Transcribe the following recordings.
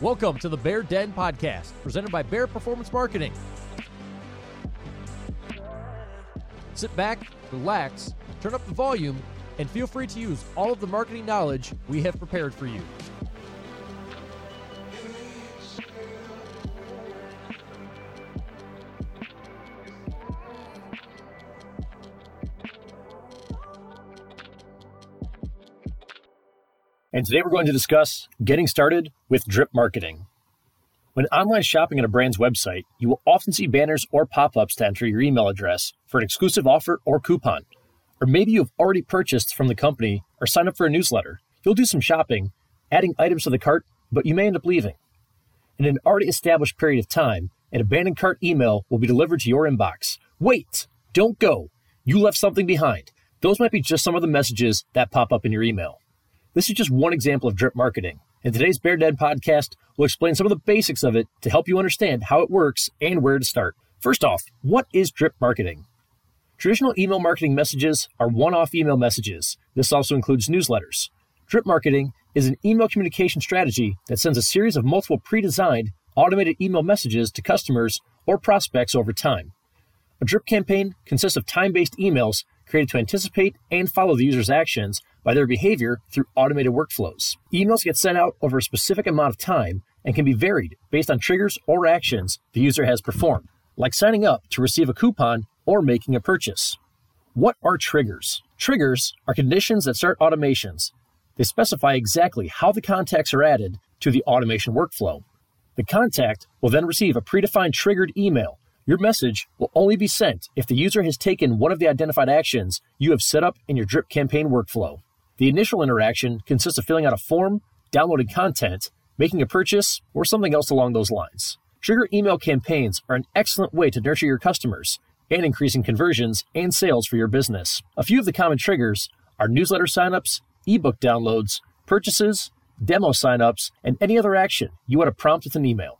Welcome to the Bear Den Podcast, presented by Bear Performance Marketing. Sit back, relax, turn up the volume, and feel free to use all of the marketing knowledge we have prepared for you. And today we're going to discuss getting started with drip marketing. When online shopping at a brand's website, you will often see banners or pop ups to enter your email address for an exclusive offer or coupon. Or maybe you've already purchased from the company or signed up for a newsletter. You'll do some shopping, adding items to the cart, but you may end up leaving. In an already established period of time, an abandoned cart email will be delivered to your inbox. Wait! Don't go! You left something behind. Those might be just some of the messages that pop up in your email. This is just one example of drip marketing. In today's Bear Den podcast, we'll explain some of the basics of it to help you understand how it works and where to start. First off, what is drip marketing? Traditional email marketing messages are one off email messages. This also includes newsletters. Drip marketing is an email communication strategy that sends a series of multiple pre designed automated email messages to customers or prospects over time. A drip campaign consists of time based emails created to anticipate and follow the user's actions by their behavior through automated workflows. Emails get sent out over a specific amount of time and can be varied based on triggers or actions the user has performed, like signing up to receive a coupon or making a purchase. What are triggers? Triggers are conditions that start automations. They specify exactly how the contacts are added to the automation workflow. The contact will then receive a predefined triggered email. Your message will only be sent if the user has taken one of the identified actions you have set up in your drip campaign workflow. The initial interaction consists of filling out a form, downloading content, making a purchase, or something else along those lines. Trigger email campaigns are an excellent way to nurture your customers and increasing conversions and sales for your business. A few of the common triggers are newsletter signups, ebook downloads, purchases, demo signups, and any other action you want to prompt with an email.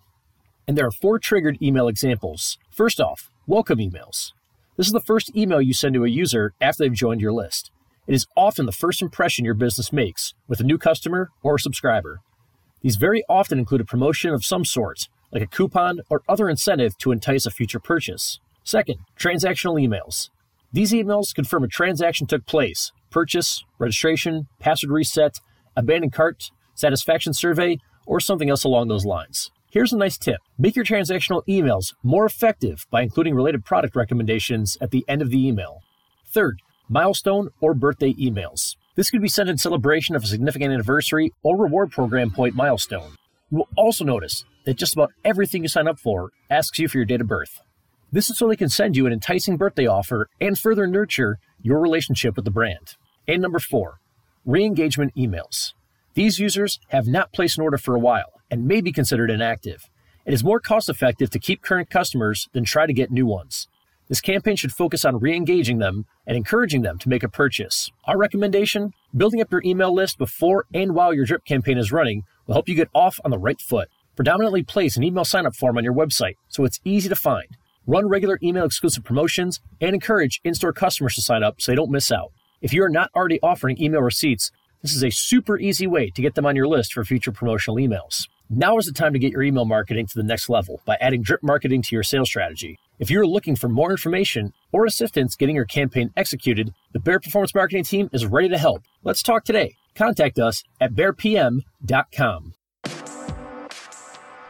And there are four triggered email examples. First off, welcome emails. This is the first email you send to a user after they've joined your list. It is often the first impression your business makes with a new customer or subscriber. These very often include a promotion of some sort, like a coupon or other incentive to entice a future purchase. Second, transactional emails. These emails confirm a transaction took place purchase, registration, password reset, abandoned cart, satisfaction survey, or something else along those lines. Here's a nice tip make your transactional emails more effective by including related product recommendations at the end of the email. Third, milestone, or birthday emails. This could be sent in celebration of a significant anniversary or reward program point milestone. You will also notice that just about everything you sign up for asks you for your date of birth. This is so they can send you an enticing birthday offer and further nurture your relationship with the brand. And number four, re engagement emails. These users have not placed an order for a while and may be considered inactive. It is more cost effective to keep current customers than try to get new ones. This campaign should focus on re engaging them and encouraging them to make a purchase. Our recommendation building up your email list before and while your drip campaign is running will help you get off on the right foot. Predominantly place an email sign up form on your website so it's easy to find. Run regular email exclusive promotions and encourage in store customers to sign up so they don't miss out. If you are not already offering email receipts, this is a super easy way to get them on your list for future promotional emails. Now is the time to get your email marketing to the next level by adding drip marketing to your sales strategy. If you're looking for more information or assistance getting your campaign executed, the Bear Performance Marketing team is ready to help. Let's talk today. Contact us at bearpm.com.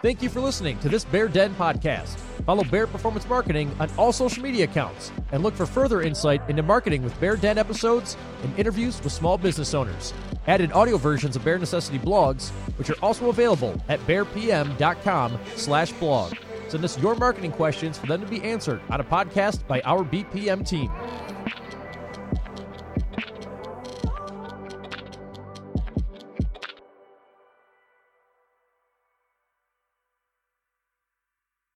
Thank you for listening to this Bear Den podcast. Follow Bear Performance Marketing on all social media accounts and look for further insight into marketing with Bear Den episodes and interviews with small business owners. Added audio versions of Bear Necessity blogs, which are also available at bearpm.com slash blog. Send us your marketing questions for them to be answered on a podcast by our BPM team.